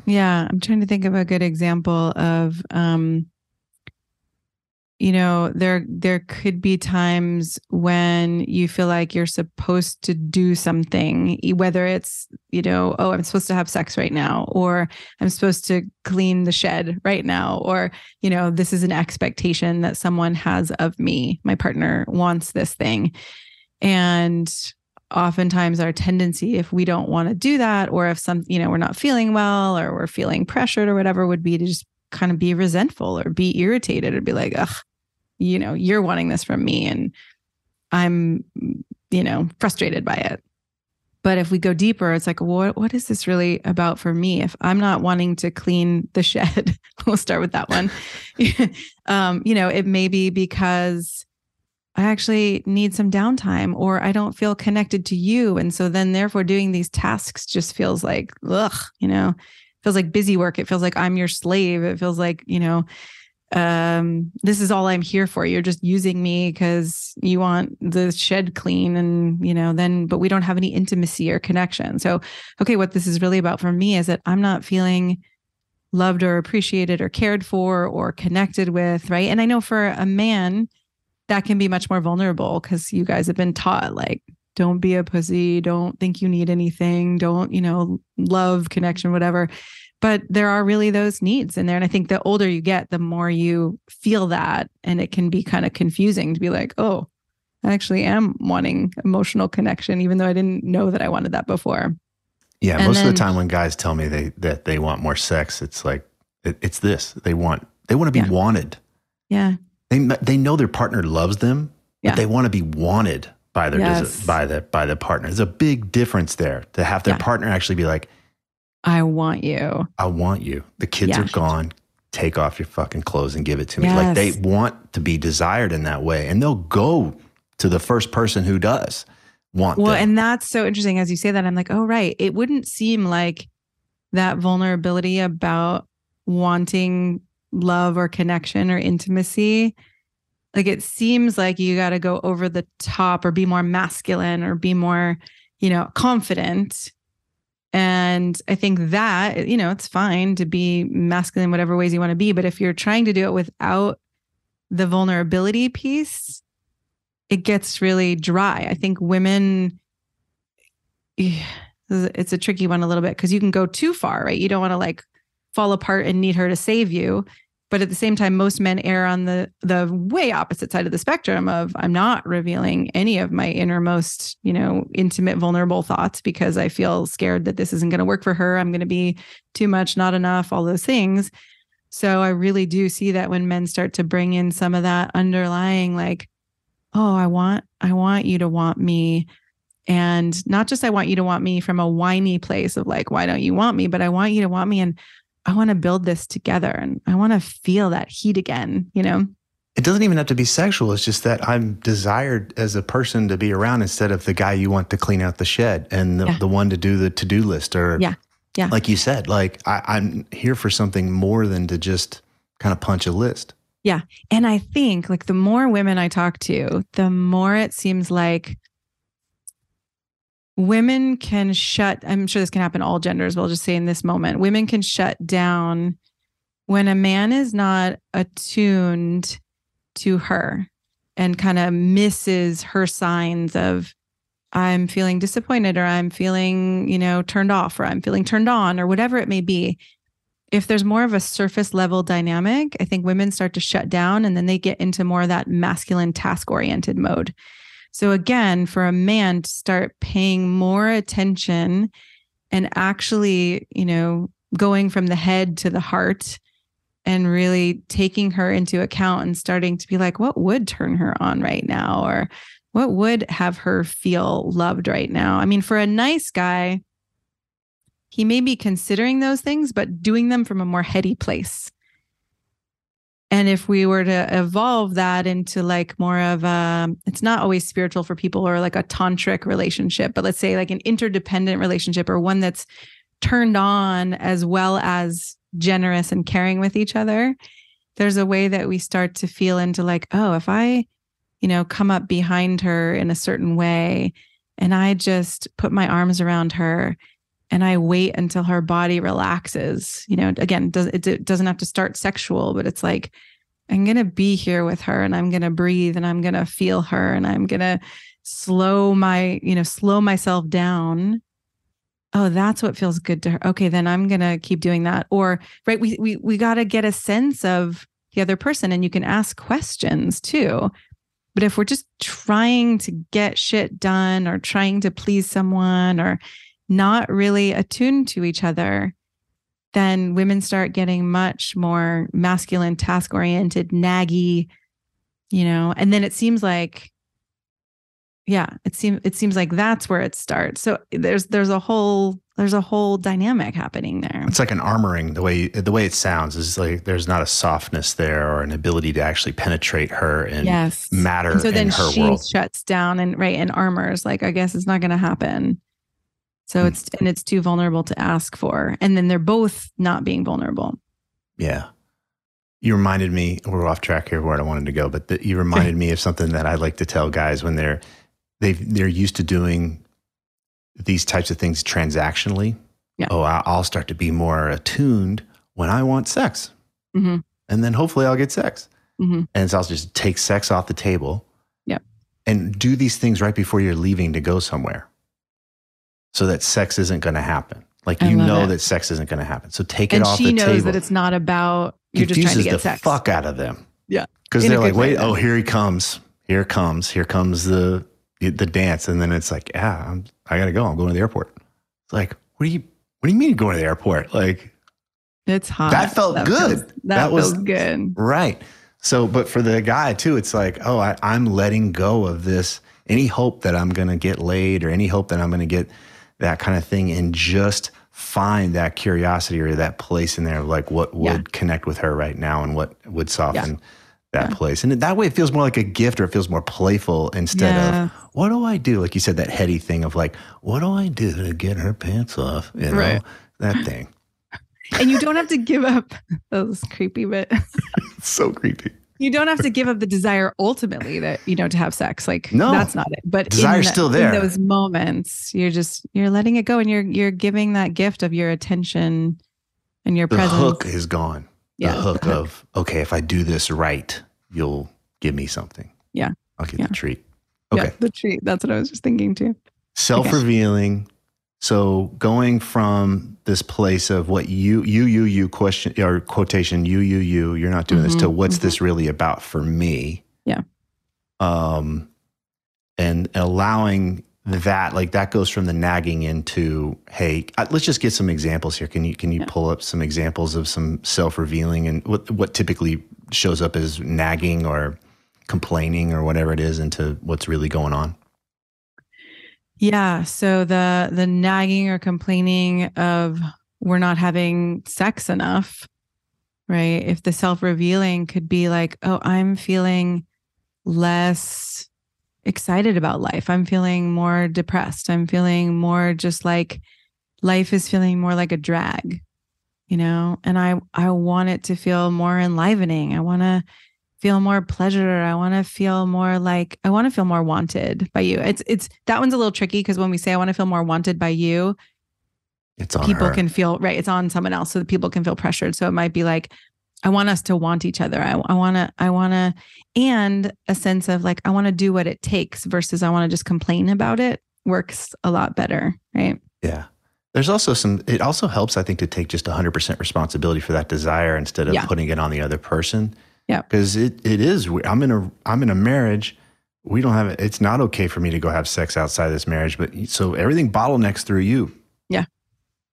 yeah i'm trying to think of a good example of um you know there there could be times when you feel like you're supposed to do something whether it's you know oh i'm supposed to have sex right now or i'm supposed to clean the shed right now or you know this is an expectation that someone has of me. My partner wants this thing. And oftentimes our tendency if we don't want to do that or if some you know we're not feeling well or we're feeling pressured or whatever would be to just kind of be resentful or be irritated or be like ugh you know you're wanting this from me and i'm you know frustrated by it. But if we go deeper it's like what what is this really about for me? If i'm not wanting to clean the shed we'll start with that one. Um you know it may be because I actually need some downtime or I don't feel connected to you. And so then therefore doing these tasks just feels like, ugh, you know, feels like busy work. It feels like I'm your slave. It feels like, you know, um, this is all I'm here for. You're just using me because you want the shed clean and, you know, then, but we don't have any intimacy or connection. So, okay, what this is really about for me is that I'm not feeling loved or appreciated or cared for or connected with. Right. And I know for a man, that can be much more vulnerable because you guys have been taught like don't be a pussy don't think you need anything don't you know love connection whatever. But there are really those needs in there and i think the older you get the more you feel that and it can be kind of confusing to be like oh i actually am wanting emotional connection even though i didn't know that i wanted that before. Yeah and most then, of the time when guys tell me they that they want more sex it's like it, it's this they want they want to be yeah. wanted. Yeah. They they know their partner loves them, yeah. but they want to be wanted by their yes. by the by the partner. There's a big difference there to have their yeah. partner actually be like, "I want you. I want you. The kids yeah. are gone. Take off your fucking clothes and give it to me." Yes. Like they want to be desired in that way, and they'll go to the first person who does want. Well, them. and that's so interesting as you say that. I'm like, oh right, it wouldn't seem like that vulnerability about wanting love or connection or intimacy like it seems like you got to go over the top or be more masculine or be more you know confident. And i think that you know it's fine to be masculine whatever ways you want to be but if you're trying to do it without the vulnerability piece it gets really dry. I think women it's a tricky one a little bit because you can go too far right? You don't want to like fall apart and need her to save you but at the same time most men err on the the way opposite side of the spectrum of i'm not revealing any of my innermost you know intimate vulnerable thoughts because i feel scared that this isn't going to work for her. I'm going to be too much not enough all those things. So i really do see that when men start to bring in some of that underlying like oh i want i want you to want me and not just i want you to want me from a whiny place of like why don't you want me? but i want you to want me and I want to build this together and I want to feel that heat again, you know? it doesn't even have to be sexual. It's just that I'm desired as a person to be around instead of the guy you want to clean out the shed and the, yeah. the one to do the to do list or yeah. Yeah. Like you said, like I, I'm here for something more than to just kind of punch a list. Yeah. And I think like the more women I talk to, the more it seems like women can shut, I'm sure this can happen all genders, but I'll just say in this moment, women can shut down when a man is not attuned to her and kind of misses her signs of I'm feeling disappointed or I'm feeling, you know, turned off or I'm feeling turned on or whatever it may be. If there's more of a surface level dynamic, I think women start to shut down and then they get into more of that masculine task oriented mode. So again, for a man to start paying more attention and actually, you know, going from the head to the heart and really taking her into account and starting to be like, what would turn her on right now? Or what would have her feel loved right now? I mean, for a nice guy, he may be considering those things, but doing them from a more heady place. And if we were to evolve that into like more of a, it's not always spiritual for people or like a tantric relationship, but let's say like an interdependent relationship or one that's turned on as well as generous and caring with each other, there's a way that we start to feel into like, oh, if I, you know, come up behind her in a certain way and I just put my arms around her and I wait until her body relaxes, you know, again, does it doesn't have to start sexual, but it's like I'm going to be here with her and I'm going to breathe and I'm going to feel her and I'm going to slow my, you know, slow myself down. Oh that's what feels good to her. Okay then i'm going to keep doing that. Or right we we we got to get a sense of the other person and you can ask questions too. But if we're just trying to get shit done or trying to please someone or not really attuned to each other then women start getting much more masculine task oriented naggy you know and then it seems like yeah it seems it seems like that's where it starts so there's there's a whole there's a whole dynamic happening there it's like an armoring the way the way it sounds is like there's not a softness there or an ability to actually penetrate her and yes. matter and so then she world. shuts down and right and armors like i guess it's not going to happen so mm. it's and it's too vulnerable to ask for and then they're both not being vulnerable yeah you reminded me we're off track here where i wanted to go but the, you reminded me of something that i like to tell guys when they're they they're used to doing these types of things transactionally. Yeah. Oh, I'll start to be more attuned when I want sex, mm-hmm. and then hopefully I'll get sex. Mm-hmm. And so I'll just take sex off the table. Yeah. And do these things right before you're leaving to go somewhere, so that sex isn't going to happen. Like you know it. that sex isn't going to happen. So take and it off the table. she knows that it's not about you're Confuses just trying to get the sex. fuck out of them. Yeah. Because they're like, wait, oh, here he comes. Here comes. Here comes the the dance, and then it's like, yeah, I'm, I gotta go. I'm going to the airport. It's like, what do you, what do you mean going to the airport? Like, it's hot. That felt that good. Feels, that, that was good. Right. So, but for the guy too, it's like, oh, I, I'm letting go of this. Any hope that I'm going to get laid or any hope that I'm going to get that kind of thing and just find that curiosity or that place in there, like what would yeah. connect with her right now and what would soften yeah that yeah. place. And that way it feels more like a gift or it feels more playful instead of what do I do? Like you said, that heady thing of like, what do I do to get her pants off? You know, right. that thing. and you don't have to give up those creepy but so creepy. You don't have to give up the desire ultimately that you know to have sex. Like no, that's not it. But desire's still there. In those moments, you're just you're letting it go and you're you're giving that gift of your attention and your the presence. The hook is gone the hook the hook. of okay, if I do this right, you'll give me something. Yeah, I'll get yeah. the treat. Okay, yeah, the treat. That's what I was just thinking too. Self-revealing. Okay. So going from this place of what you you you you question or quotation you you you you're not doing mm-hmm, this to what's mm-hmm. this really about for me? Yeah. Um, and allowing that like that goes from the nagging into hey let's just get some examples here can you can you yeah. pull up some examples of some self-revealing and what what typically shows up as nagging or complaining or whatever it is into what's really going on yeah so the the nagging or complaining of we're not having sex enough right? If the self revealing could be like, oh, I'm feeling less excited about life. I'm feeling more depressed. I'm feeling more just like life is feeling more like a drag, you know? And I I want it to feel more enlivening. I want to feel more pleasure. I want to feel more like I want to feel more wanted by you. It's it's that one's a little tricky because when we say I want to feel more wanted by you, it's on people her. can feel right. It's on someone else, so that people can feel pressured. So it might be like, I want us to want each other. I, I want to, I want to, and a sense of like, I want to do what it takes versus I want to just complain about it works a lot better. Right. Yeah. There's also some, it also helps, I think, to take just 100% responsibility for that desire instead of Yeah. putting it on the other person. Yeah. Because it, it is, I'm in a, I'm in a marriage. We don't have, it's not okay for me to go have sex outside this marriage. But so everything bottlenecks through you. Yeah.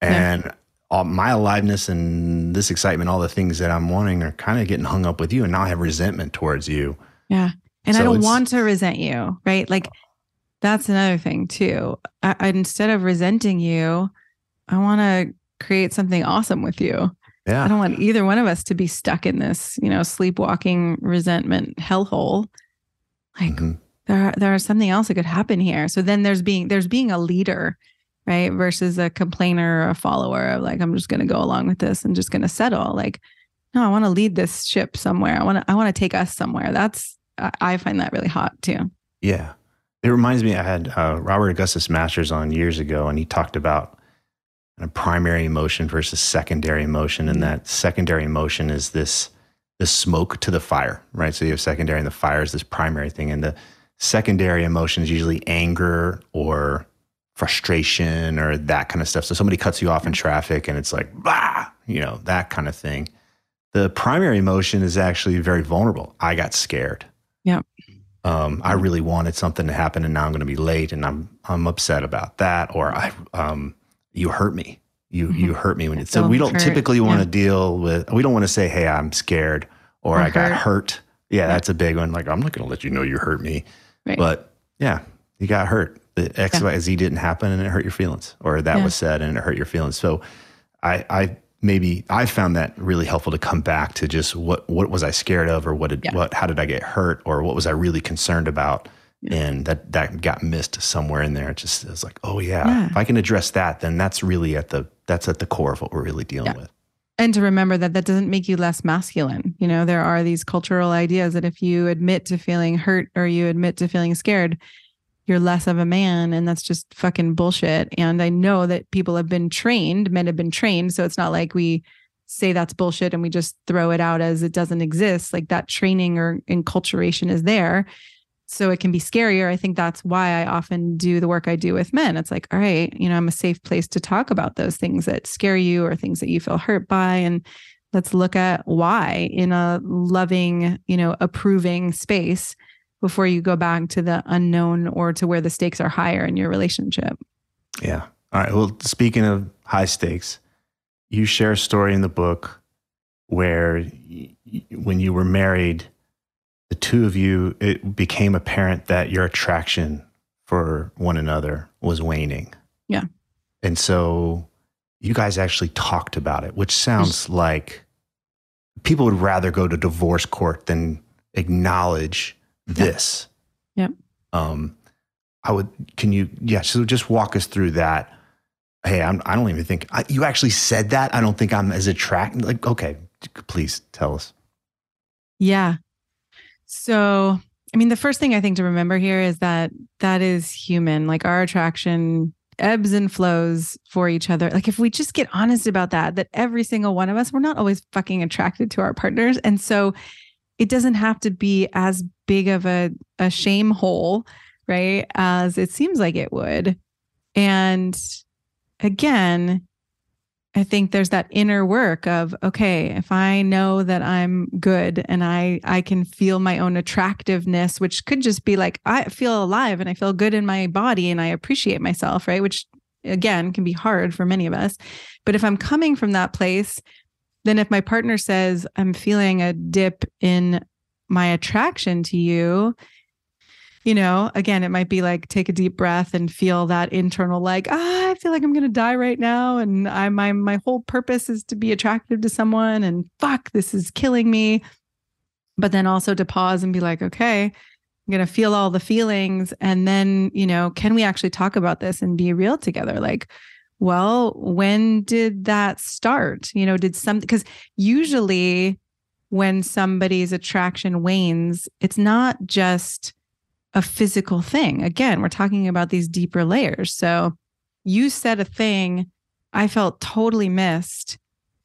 And all my aliveness and this excitement, all the things that I'm wanting are kind of getting hung up with you. And now I have resentment towards you. Yeah. And I don't want to resent you. Right. Like that's another thing too. I, instead of resenting you, I want to create something awesome with you. Yeah. I don't want either one of us to be stuck in this, you know, sleepwalking resentment hellhole. Like Mhm. there there's something else that could happen here. So then there's being there's being a leader, right? Versus a complainer or a follower of like, I'm just gonna go along with this and just gonna settle. Like, no, I want to lead this ship somewhere. I want to I want to take us somewhere. That's I, I find that really hot too. Yeah. It reminds me, I had uh, Robert Augustus Masters on years ago, and he talked about a primary emotion versus secondary emotion. And that secondary emotion is this the smoke to the fire, right? So you have secondary, and the fire is this primary thing. And the secondary emotion is usually anger or frustration or that kind of stuff. So somebody cuts you off in traffic, and it's like, bah, you know, that kind of thing. The primary emotion is actually very vulnerable. I got scared yeah um, I really wanted something to happen and now I'm going to be late and I'm I'm upset about that or I um, you hurt me you Mhm. you hurt me when you so we don't hurt. typically want to Yeah. deal with we don't want to say hey I'm scared or, Or I got hurt. yeah, that's a big one like I'm not going to let you know you hurt me Right. but yeah you got hurt the X Yeah. Y Z didn't happen and it hurt your feelings or that Yeah. was said and it hurt your feelings so I I maybe I found that really helpful to come back to just what what was I scared of or what did what how did I get hurt or what was I really concerned about Yeah. and that that got missed somewhere in there it just it's like oh yeah, Yeah. if I can address that then that's really at the that's at the core of what we're really dealing Yeah. with and to remember that that doesn't make you less masculine. You know, there are these cultural ideas that if you admit to feeling hurt or you admit to feeling scared, you're less of a man. And that's just fucking bullshit. And I know that people have been trained, men have been trained. So it's not like we say that's bullshit and we just throw it out as it doesn't exist. Like that training or enculturation is there. So it can be scarier. I think that's why I often do the work I do with men. It's like, all right, you know, I'm a safe place to talk about those things that scare you or things that you feel hurt by. And let's look at why in a loving, you know, approving space before you go back to the unknown or to where the stakes are higher in your relationship. yeah all right well speaking of high stakes you share a story in the book where y- when you were married the two of you it became apparent that your attraction for one another was waning Yeah. and so you guys actually talked about it which sounds like people would rather go to divorce court than acknowledge this Yep. um i would can you yeah so just walk us through that hey I'm, i don't even think I, you actually said that i don't think i'm as attracted like okay please tell us Yeah. So, I mean, the first thing I think to remember here is that that is human. Like our attraction ebbs and flows for each other. Like if we just get honest about that, that every single one of us, we're not always fucking attracted to our partners. And so it doesn't have to be as big of a, a shame hole, right? As it seems like it would. And again, I think there's that inner work of okay, if I know that I'm good and I I can feel my own attractiveness, which could just be like I feel alive and I feel good in my body and I appreciate myself, right? Which again can be hard for many of us. But if I'm coming from that place, then if my partner says I'm feeling a dip in my attraction to you, you know, again, it might be like take a deep breath and feel that internal like, ah, I feel like I'm gonna die right now. And I my my whole purpose is to be attractive to someone and fuck, this is killing me. But then also to pause and be like, okay, I'm gonna feel all the feelings. And then, you know, can we actually talk about this and be real together? Like, well, when did that start? You know, did some because usually when somebody's attraction wanes, it's not just a physical thing. Again, we're talking about these deeper layers. So you said a thing I felt totally missed.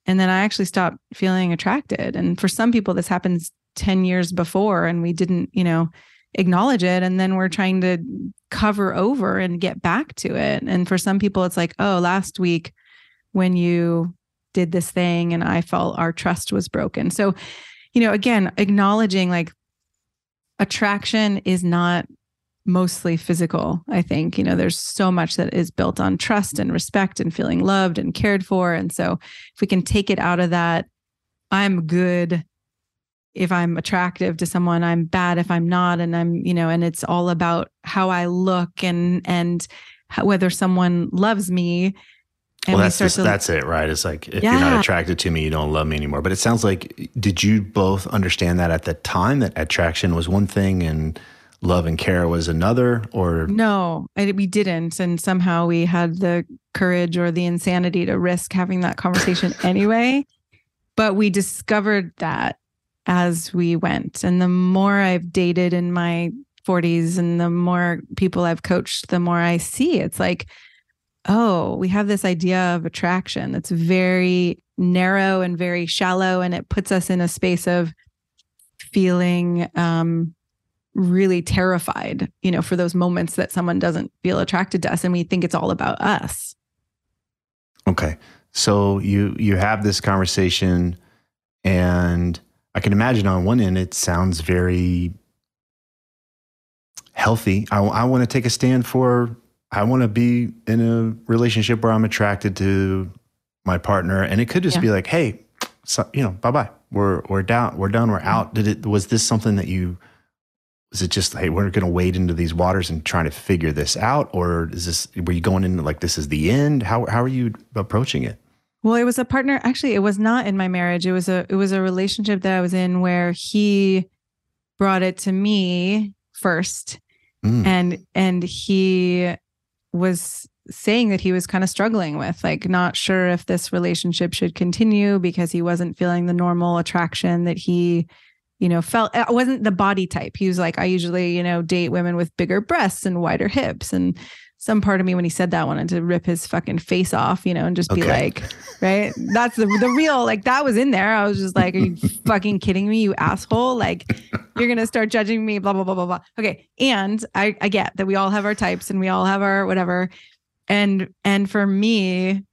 And then I actually stopped feeling attracted. And for some people, this happens 10 years before and we didn't, you know, acknowledge it. And then we're trying to cover over and get back to it. And for some people, it's like, oh, last week when you did this thing and I felt our trust was broken. So, you know, again, acknowledging like attraction is not mostly physical i think. You know there's so much that is built on trust and respect and feeling loved and cared for. And so if we can take it out of that i'm good if i'm attractive to someone i'm bad if i'm not. And i'm you know and it's all about how i look and and whether someone loves me and well, that's just, to, that's it, right? It's like if yeah. you're not attracted to me, you don't love me anymore. But it sounds like did you both understand that at the time that attraction was one thing and love and care was another, or no, I, we didn't, and somehow we had the courage or the insanity to risk having that conversation anyway. But we discovered that as we went, and the more I've dated in my 40s, and the more people I've coached, the more I see it's like oh, we have this idea of attraction that's very narrow and very shallow, and it puts us in a space of feeling um, really terrified, you know, for those moments that someone doesn't feel attracted to us, and we think it's all about us. Okay, so you you have this conversation, and I can imagine on one end it sounds very healthy. I, I want to take a stand for I want to be in a relationship where I'm attracted to my partner, and it could just yeah. be like, hey, so, you know, bye bye. We're we're down. We're done. We're out. Did it? Was this something that you? Was it just hey, we're going to wade into these waters and trying to figure this out, or is this? Were you going in like this is the end? How how are you approaching it? Well, it was a partner. Actually, it was not in my marriage. It was a it was a relationship that I was in where he brought it to me first, mm. and and he was saying that he was kind of struggling with, like not sure if this relationship should continue because he wasn't feeling the normal attraction that he, you know, felt. It wasn't the body type. He was like, I usually, you know, date women with bigger breasts and wider hips. And some part of me when he said that wanted to rip his fucking face off, you know, and just okay. be like, right? That's the the real like that was in there. I was just like, are you fucking kidding me, you asshole? Like you're gonna start judging me, blah blah blah blah blah. Okay, and I I get that we all have our types and we all have our whatever, and and for me,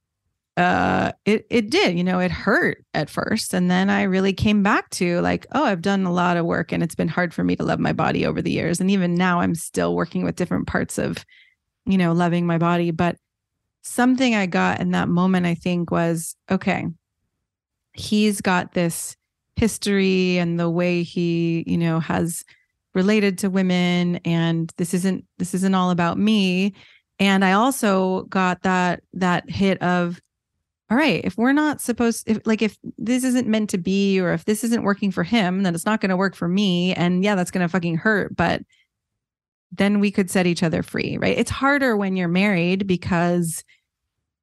uh, it it did, you know, it hurt at first, and then I really came back to like, oh, I've done a lot of work, and it's been hard for me to love my body over the years, and even now I'm still working with different parts of you know, loving my body. But something I got in that moment, I think, was okay, he's got this history and the way he, you know, has related to women and this isn't this isn't all about me. And i also got that that hit of all right if we're not supposed if like if this isn't meant to be or if this isn't working for him then it's not going to work for me. And yeah that's going to fucking hurt. But then we could set each other free, right? It's harder when you're married because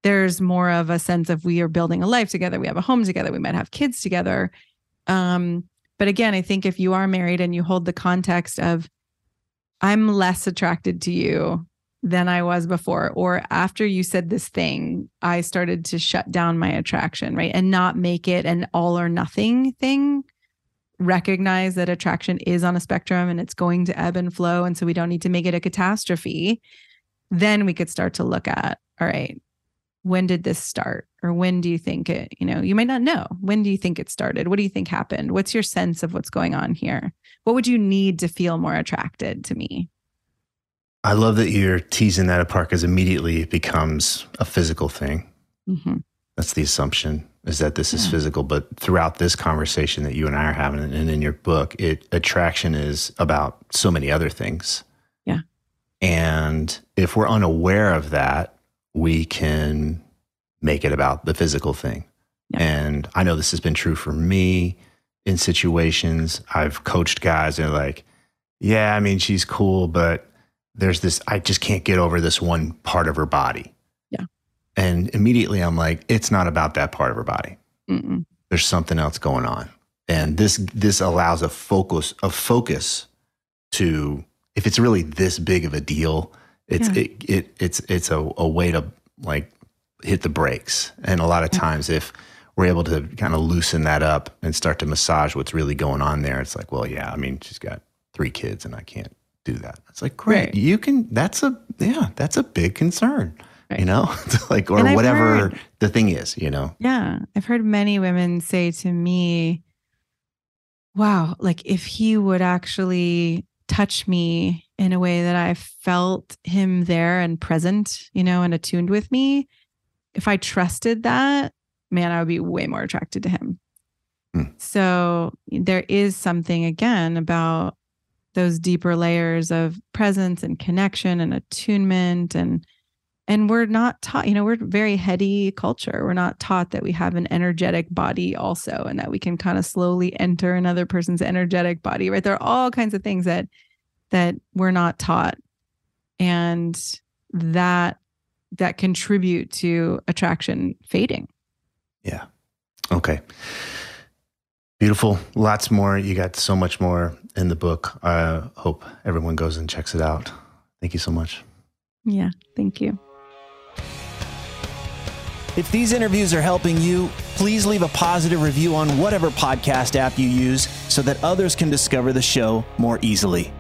there's more of a sense of we are building a life together, we have a home together, we might have kids together. Um, but again, I think if you are married and you hold the context of I'm less attracted to you than I was before, or after you said this thing, I started to shut down my attraction, right? And not make it an all or nothing thing recognize that attraction is on a spectrum and it's going to ebb and flow. And so we don't need to make it a catastrophe. Then we could start to look at, all right, when did this start? Or when do you think it, you know, you might not know. When do you think it started? What do you think happened? What's your sense of what's going on here? What would you need to feel more attracted to me? I love that you're teasing that apart because immediately it becomes a physical thing. Mm-hmm. That's the assumption is that this is hmm. physical. But throughout this conversation that you and I are having, and in your book, it attraction is about so many other things. Yeah. And if we're unaware of that, we can make it about the physical thing. Yeah. And I know this has been true for me in situations. I've coached guys and they're like, yeah, I mean, she's cool, but there's this, I just can't get over this one part of her body. And immediately I'm like, it's not about that part of her body. Mm-mm. There's something else going on. And this this allows a focus a focus to if it's really this big of a deal, it's Yeah. it, it it's it's a, a way to like hit the brakes. And a lot of Yeah. times if we're able to kind of loosen that up and start to massage what's really going on there, it's like, well, yeah, I mean, she's got three kids and I can't do that. It's like, great, Right. you can that's a yeah, that's a big concern. You know? like or whatever heard- the thing is, you know. Yeah. I've heard many women say to me, wow, like if he would actually touch me in a way that I felt him there and present, you know, and attuned with me, if I trusted that, man, I would be way more attracted to him. Hmm. So there is something again about those deeper layers of presence and connection and attunement and and we're not taught you know we're very heady culture we're not taught that we have an energetic body also and that we can kind of slowly enter another person's energetic body right there are all kinds of things that that we're not taught and that that contribute to attraction fading Yeah. Okay. Beautiful. Lots more. You got so much more in the book. I hope everyone goes and checks it out. Thank you so much. yeah thank you If these interviews are helping you, please leave a positive review on whatever podcast app you use so that others can discover the show more easily.